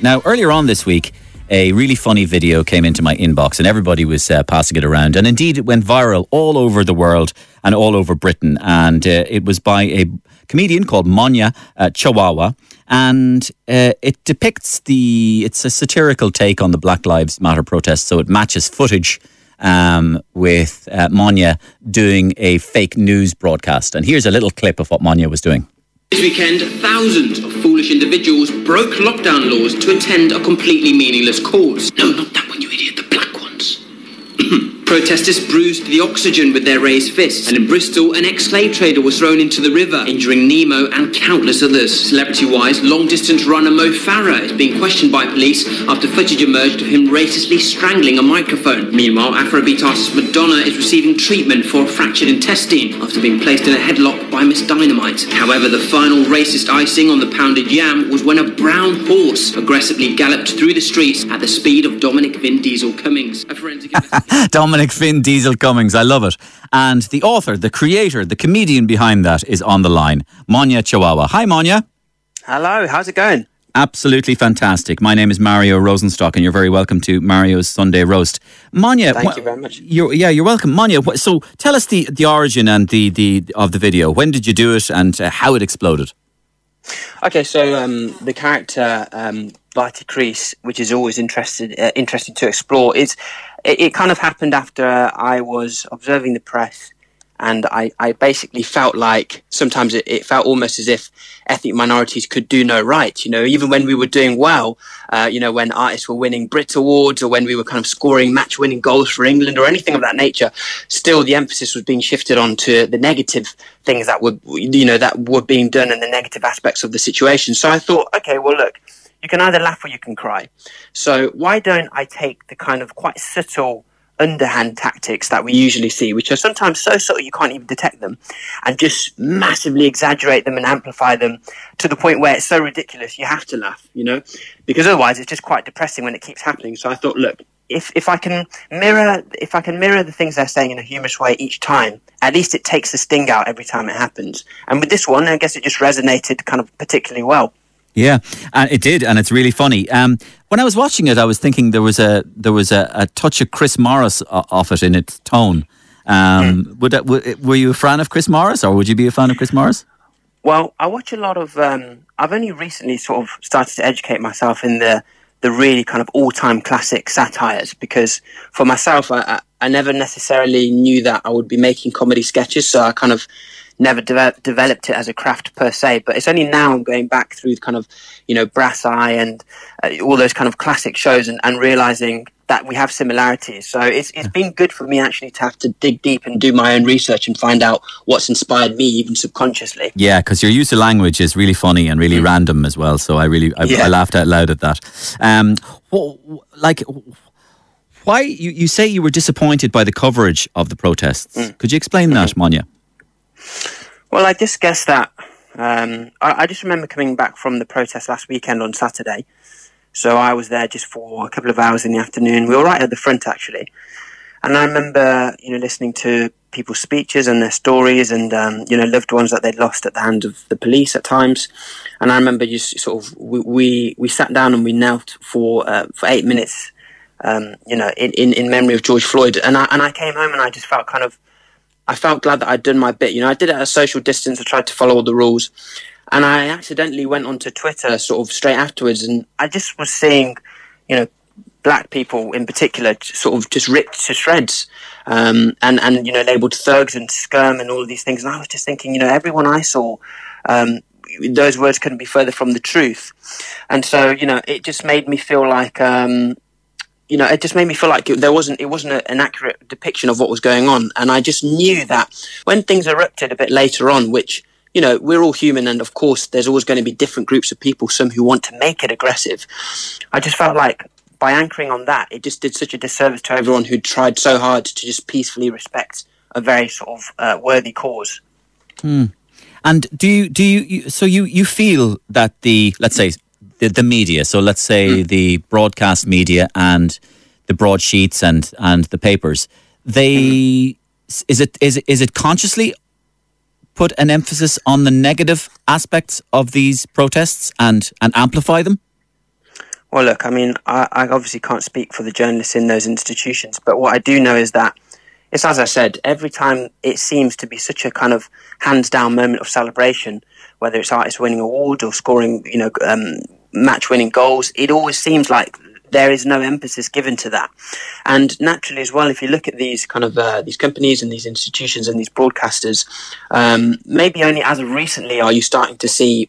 Now, earlier on this week, a really funny video came into my inbox and everybody was uh, passing it around. And indeed, it went viral all over the world and all over Britain. And uh, it was by a comedian called Munya uh, Chawawa. And uh, it depicts the, it's a satirical take on the Black Lives Matter protests. So it matches footage um, with uh, Munya doing a fake news broadcast. And here's a little clip of what Munya was doing. This weekend, thousands of foolish individuals broke lockdown laws to attend a completely meaningless cause. No, not that Protesters bruised the oxygen with their raised fists, and in Bristol, an ex-slave trader was thrown into the river, injuring Nemo and countless others. Celebrity-wise, long-distance runner Mo Farah is being questioned by police after footage emerged of him racistly strangling a microphone. Meanwhile, Afrobeat artist Madonna is receiving treatment for a fractured intestine after being placed in a headlock by Miss Dynamite. However, the final racist icing on the pounded yam was when a brown horse aggressively galloped through the streets at the speed of Dominic Vin Diesel Cummings. A forensic investigator. Dominic Vin Diesel Cummings. I love it. And the author, the creator, the comedian behind that is on the line, Munya Chawawa. Hi, Munya. Hello, how's it going? Absolutely fantastic. My name is Mario Rosenstock, and you're very welcome to Mario's Sunday Roast. Munya, Thank wh- you very much. You're, yeah, you're welcome, Munya. wh- So tell us the, the origin and the, the of the video. When did you do it, and uh, how it exploded? Okay, so um, the character um, Barty Crease, which is always interested uh, interesting to explore, is it, it kind of happened after I was observing the press, and I, I basically felt like sometimes it, it felt almost as if ethnic minorities could do no right. You know, even when we were doing well, uh, you know, when artists were winning Brit Awards or when we were kind of scoring match-winning goals for England or anything of that nature, still the emphasis was being shifted onto the negative things that were, you know, that were being done and the negative aspects of the situation. So I thought, okay, well, look, you can either laugh or you can cry. So why don't I take the kind of quite subtle underhand tactics that we usually see, which are sometimes so subtle you can't even detect them, and just massively exaggerate them and amplify them to the point where it's so ridiculous you have to laugh, you know? Because otherwise it's just quite depressing when it keeps happening. So I thought, look, if, if I can mirror if I can mirror the things they're saying in a humorous way each time, at least it takes the sting out every time it happens. And with this one, I guess it just resonated kind of particularly well. Yeah, and it did, and it's really funny. Um, when I was watching it, I was thinking there was a there was a, a touch of Chris Morris off it in its tone. Um, would that, w- were you a fan of Chris Morris, or would you be a fan of Chris Morris? Well, I watch a lot of. Um, I've only recently sort of started to educate myself in the the really kind of all time classic satires because for myself, I, I, I never necessarily knew that I would be making comedy sketches, so I kind of never deve- developed it as a craft per se. But it's only now I'm going back through kind of you know Brass Eye and uh, all those kind of classic shows and, and realizing that we have similarities. So it's it's been good for me actually to have to dig deep and do my own research and find out what's inspired me even subconsciously. Yeah, because your use of language is really funny and really random as well. So I really I, Yeah. I laughed out loud at that. Um, wh- like, why you, you say you were disappointed by the coverage of the protests? Could you explain that, Munya? Well, I just guess that. Um, I, I just remember coming back from the protest last weekend on Saturday. So I was there just for a couple of hours in the afternoon. We were right at the front, actually. And I remember, you know, listening to people's speeches and their stories and, um, you know, loved ones that they'd lost at the hand of the police at times. And I remember just sort of, we, we, we sat down and we knelt for, uh, for eight minutes, um, you know, in, in, in memory of George Floyd. And I, and I came home and I just felt kind of, I felt glad that I'd done my bit. You know, I did it at a social distance. I tried to follow all the rules, and I accidentally went onto Twitter sort of straight afterwards, and I just was seeing, you know, black people in particular sort of just ripped to shreds, um, and and you know labeled thugs and scum and all of these things. And I was just thinking, you know, everyone I saw. Um, those words couldn't be further from the truth, and so you know, it just made me feel like um, you know, it just made me feel like it, there wasn't it wasn't a, an accurate depiction of what was going on, and I just knew that when things erupted a bit later on, which you know we're all human, and of course there's always going to be different groups of people, some who want to make it aggressive. I just felt like by anchoring on that, it just did such a disservice to everyone who tried so hard to just peacefully respect a very sort of uh, worthy cause. And do you do you, you so you you feel that the let's say the, the media, so let's say the broadcast media and the broadsheets and and the papers, they is it is it, is it consciously put an emphasis on the negative aspects of these protests and and amplify them? Well, look, I mean, I, I obviously can't speak for the journalists in those institutions, but what I do know is that it's as I said, every time it seems to be such a kind of hands down moment of celebration, whether it's artists winning awards or scoring, you know, um, match winning goals, it always seems like there is no emphasis given to that. And naturally, as well, if you look at these kind of uh, these companies and these institutions and these broadcasters, um, maybe only as of recently are you starting to see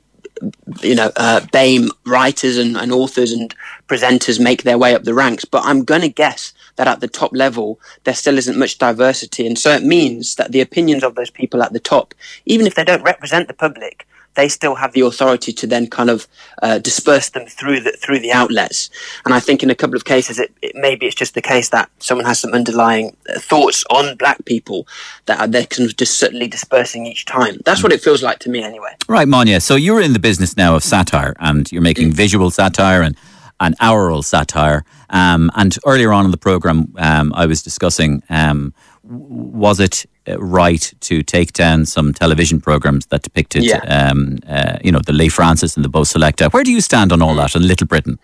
you know, uh, BAME writers and, and authors and presenters make their way up the ranks. But I'm going to guess that at the top level, there still isn't much diversity. And so it means that the opinions of those people at the top, even if they don't represent the public, they still have the authority to then kind of uh, disperse them through the through the outlets. And I think in a couple of cases, it, it, maybe it's just the case that someone has some underlying uh, thoughts on black people that are they're kind of just certainly dispersing each time. That's what it feels like to me, anyway. Right, Munya. So you're in the business now of satire, and you're making visual satire and and aural satire. Um, and earlier on in the program, um, I was discussing um, was it uh, right to take down some television programs that depicted, yeah. um, uh, you know, the Leigh Francis and the Bo' Selecta. Where do you stand on all that in Little Britain?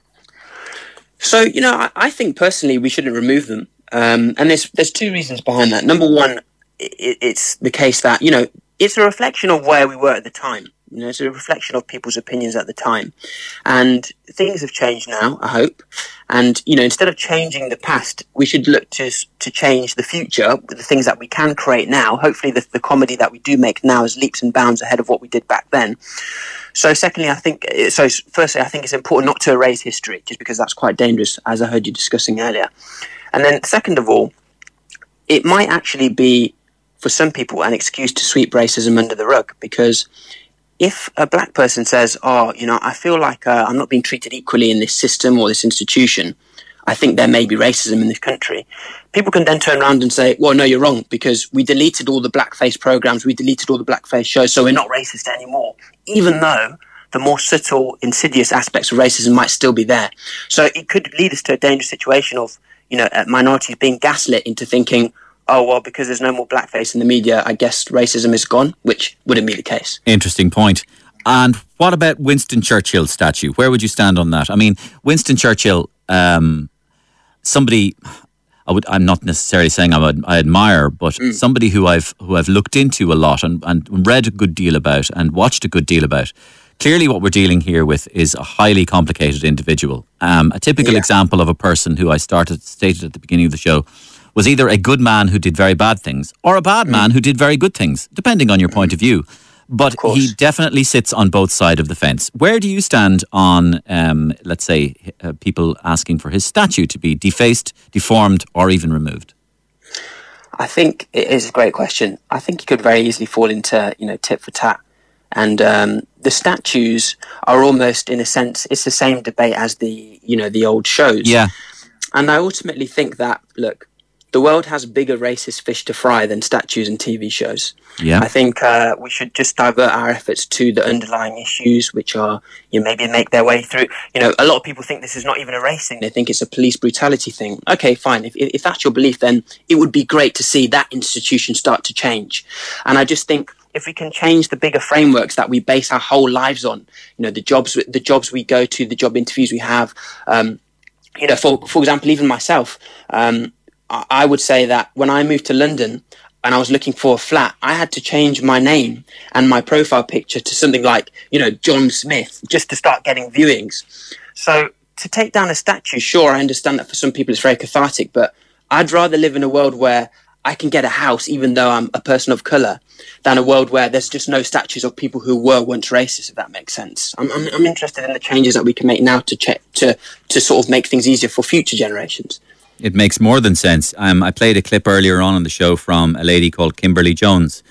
So, you know, I, I think personally we shouldn't remove them. Um, and there's there's two reasons behind that. Number one, it, it's the case that, you know, it's a reflection of where we were at the time. You know, it's a reflection of people's opinions at the time. And things have changed now, I hope. And, you know, instead of changing the past, we should look to, to change the future with the things that we can create now. Hopefully the, the comedy that we do make now is leaps and bounds ahead of what we did back then. So secondly, I think, so firstly, I think it's important not to erase history just because that's quite dangerous, as I heard you discussing earlier. And then second of all, it might actually be for some people an excuse to sweep racism under the rug because if a black person says, "Oh, you know, I feel like uh, I'm not being treated equally in this system or this institution," I think there may be racism in this country. People can then turn around and say, "Well, no, you're wrong because we deleted all the blackface programs, we deleted all the blackface shows, so we're not racist anymore." Even though the more subtle, insidious aspects of racism might still be there, so it could lead us to a dangerous situation of you know minorities being gaslit into thinking, oh well because there's no more blackface in the media i guess racism is gone which wouldn't be the case interesting point. and what about winston churchill's statue where would you stand on that i mean winston churchill um, somebody I would, I'm not necessarily saying I, would, I admire, but mm. somebody who I've who I've looked into a lot and, and read a good deal about and watched a good deal about. Clearly, what we're dealing here with is a highly complicated individual. Um, a typical yeah. example of a person who I started stated at the beginning of the show was either a good man who did very bad things or a bad mm. man who did very good things, depending on your point of view. But of he definitely sits on both sides of the fence. Where do you stand on, um, let's say, uh, people asking for his statue to be defaced, deformed, or even removed? I think it is a great question. I think he could very easily fall into, you know, tit for tat. And um, the statues are almost, in a sense, it's the same debate as the, you know, the old shows. Yeah. And I ultimately think that, look, the world has bigger racist fish to fry than statues and TV shows. Yeah. I think uh, we should just divert our efforts to the underlying issues, which are, you know, maybe make their way through. You know, a lot of people think this is not even a race thing. They think it's a police brutality thing. Okay, fine. If, if that's your belief, then it would be great to see that institution start to change. And I just think if we can change the bigger frameworks that we base our whole lives on, you know, the jobs, the jobs we go to, the job interviews we have, um, you know, for, for example, even myself, um, I would say that when I moved to London and I was looking for a flat, I had to change my name and my profile picture to something like, you know, John Smith, just to start getting viewings. So to take down a statue, sure, I understand that for some people it's very cathartic, but I'd rather live in a world where I can get a house even though I'm a person of color than a world where there's just no statues of people who were once racist, if that makes sense. I'm, I'm, I'm interested in the changes that we can make now to, check, to, to sort of make things easier for future generations. It makes more than sense. Um, I played a clip earlier on in the show from a lady called Kimberly Jones.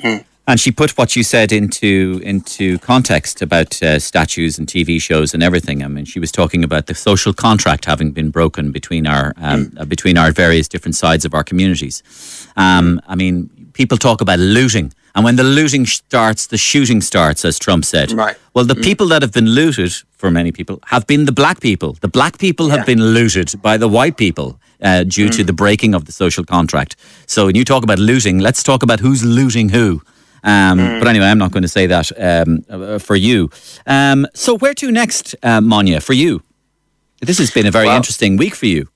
Hmm. And she put what you said into into context about uh, statues and TV shows and everything. I mean, she was talking about the social contract having been broken between our um, mm. uh, between our various different sides of our communities. Um, I mean, people talk about looting, and when the looting starts, the shooting starts, as Trump said. Right. Well, the mm. people that have been looted, for many people, have been the black people. The black people yeah. have been looted by the white people uh, due mm. to the breaking of the social contract. So when you talk about looting, let's talk about who's looting who. Um, mm. But anyway, I'm not going to say that um, uh, for you. Um, so where to next, uh, Munya, for you? This has been a very well, interesting week for you.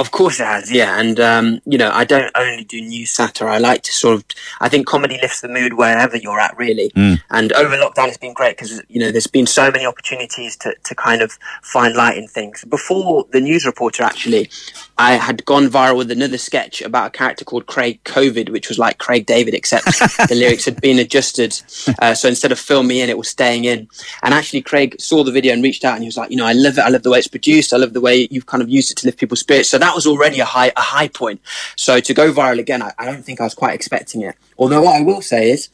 Of course it has, yeah. And, um, you know, I don't only do news satire. I like to sort of, I think comedy lifts the mood wherever you're at, really. Mm. And over lockdown, it's been great because, you know, there's been so many opportunities to, to kind of find light in things. Before the news reporter, actually, I had gone viral with another sketch about a character called Craig COVID, which was like Craig David, except the lyrics had been adjusted. Uh, so instead of fill me in, it was staying in. And actually, Craig saw the video and reached out and he was like, you know, I love it. I love the way it's produced. I love the way you've kind of used it to lift people's spirits. So that that was already a high a high point. So to go viral again, I, I don't think I was quite expecting it. Although what I will say is,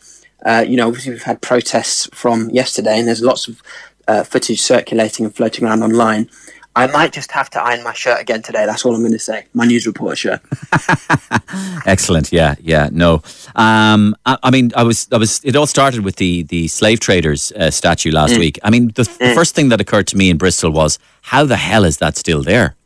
uh, you know, obviously we've had protests from yesterday, and there's lots of uh, footage circulating and floating around online. I might just have to iron my shirt again today. That's all I'm going to say. My news reporter shirt. Excellent. Yeah, yeah. No, um, I, I, mean, I was, I was. It all started with the the slave traders uh, statue last mm. week. I mean, the, mm. the first thing that occurred to me in Bristol was, how the hell is that still there?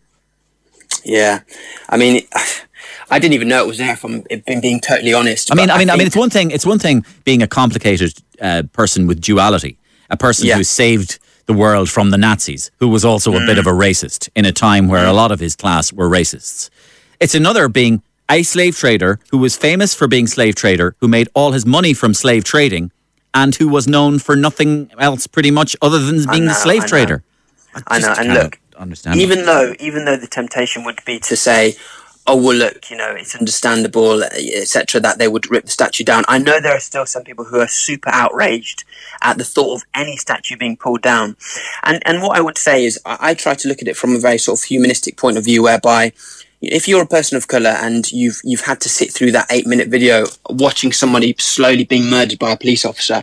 Yeah, I mean, I didn't even know it was there. If I'm being totally honest. I mean, I mean, I, I mean, it's one thing. It's one thing being a complicated uh, person with duality, a person yeah. who saved the world from the Nazis, who was also mm. a bit of a racist in a time where a lot of his class were racists. It's another being a slave trader who was famous for being slave trader, who made all his money from slave trading, and who was known for nothing else pretty much other than being know, a slave I trader. I, I know, and look, understand. Even though, even though the temptation would be to say, "Oh well, look, you know, it's understandable, etc." That they would rip the statue down. I know there are still some people who are super outraged at the thought of any statue being pulled down, and and what I would say is, I, I try to look at it from a very sort of humanistic point of view, whereby if you're a person of color and you've you've had to sit through that eight minute video watching somebody slowly being murdered by a police officer,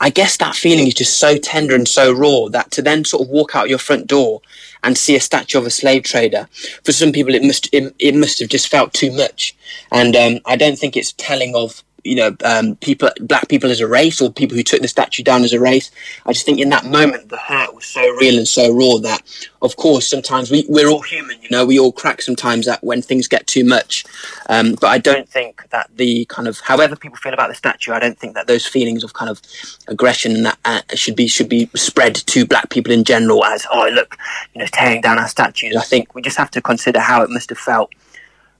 I guess that feeling is just so tender and so raw that to then sort of walk out your front door and see a statue of a slave trader, for some people it must it, it must have just felt too much, and um, I don't think it's telling of you know um, people black people as a race or people who took the statue down as a race. I just think in that moment the hurt was so real and so raw that of course sometimes we, we're all human you know we all crack sometimes that when things get too much. Um, but i don't think that the kind of however people feel about the statue i don't think that those feelings of kind of aggression that uh, should be should be spread to black people in general as oh look you know tearing down our statues. I think we just have to consider how it must have felt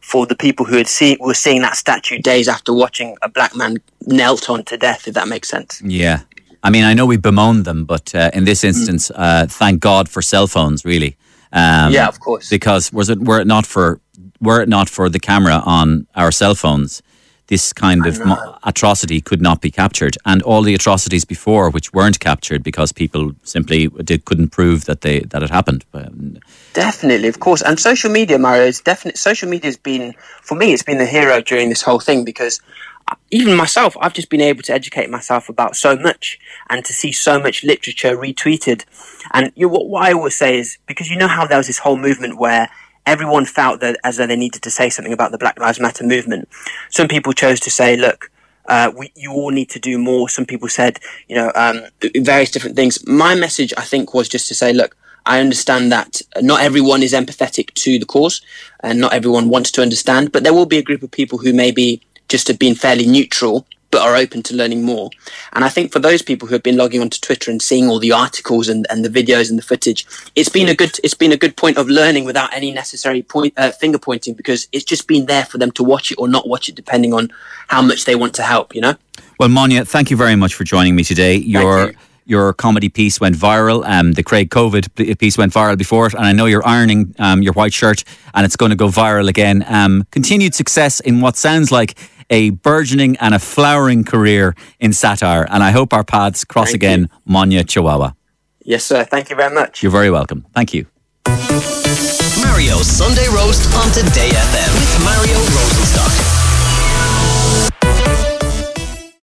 for the people who had see, were seeing that statue days after watching a black man knelt on to death, if that makes sense. Yeah. I mean, I know we bemoan them, but uh, in this instance, mm. uh, thank God for cell phones, really. Um, yeah, of course. Because was it were it not for were it not for the camera on our cell phones, this kind of mo- atrocity could not be captured, and all the atrocities before, which weren't captured because people simply did, couldn't prove that they that it happened. Um, definitely, of course, and social media, Mario, is definitely social media has been for me. It's been the hero during this whole thing because uh, even myself, I've just been able to educate myself about so much and to see so much literature retweeted. And you know, what, what I always say is because you know how there was this whole movement where everyone felt that as though they needed to say something about the Black Lives Matter movement. Some people chose to say, look, uh, we, you all need to do more. Some people said, you know, um, various different things. My message, I think, was just to say, look, I understand that not everyone is empathetic to the cause and not everyone wants to understand, but there will be a group of people who maybe just have been fairly neutral but are open to learning more. And I think for those people who have been logging onto Twitter and seeing all the articles and, and the videos and the footage, it's been a good it's been a good point of learning without any necessary point uh, finger pointing because it's just been there for them to watch it or not watch it depending on how much they want to help. You know. Well, Munya, thank you very much for joining me today. Your your comedy piece went viral. Um, the Craig COVID piece went viral before it, and I know you're ironing um, your white shirt, and it's going to go viral again. Um, continued success in what sounds like a burgeoning and a flowering career in satire. And I hope our paths cross Thank again. Munya Chawawa. Yes, sir. Thank you very much. You're very welcome. Thank you. Mario Sunday Roast on Today FM with Mario Rosenstock.